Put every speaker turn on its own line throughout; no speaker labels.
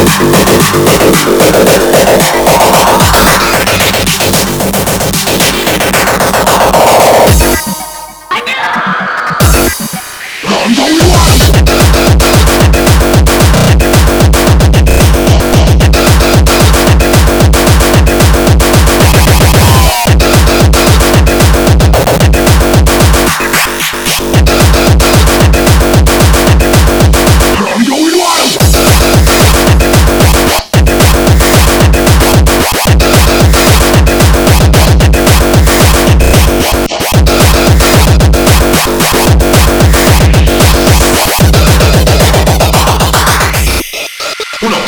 Thank you.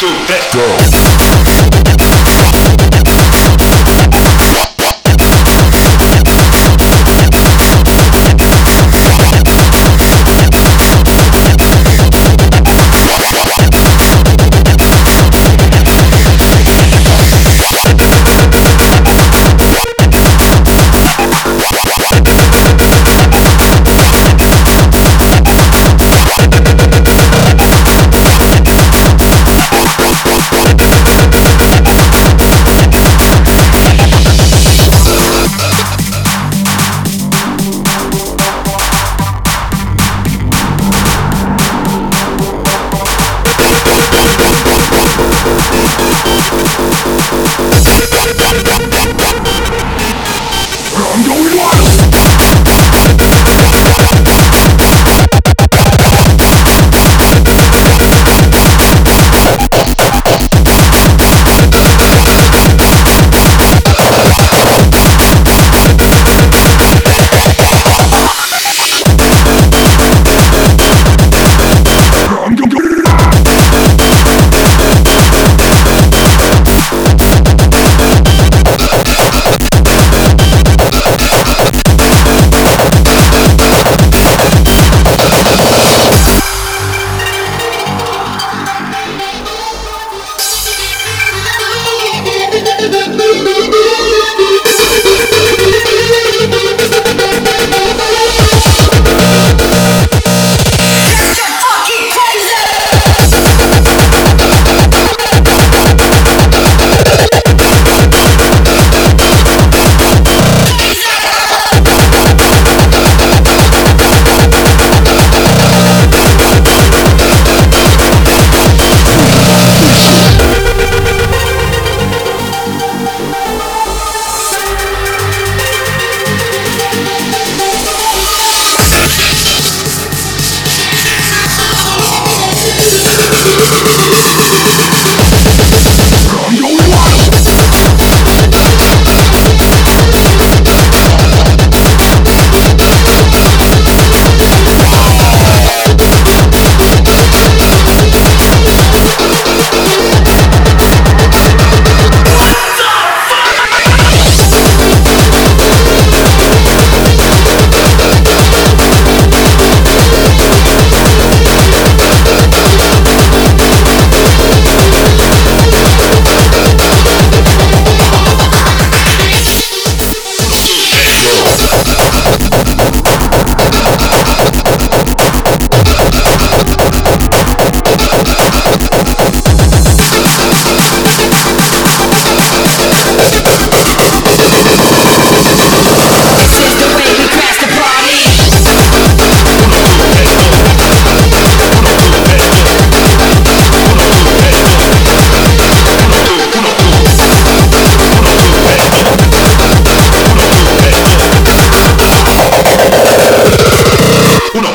Let's go.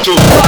to.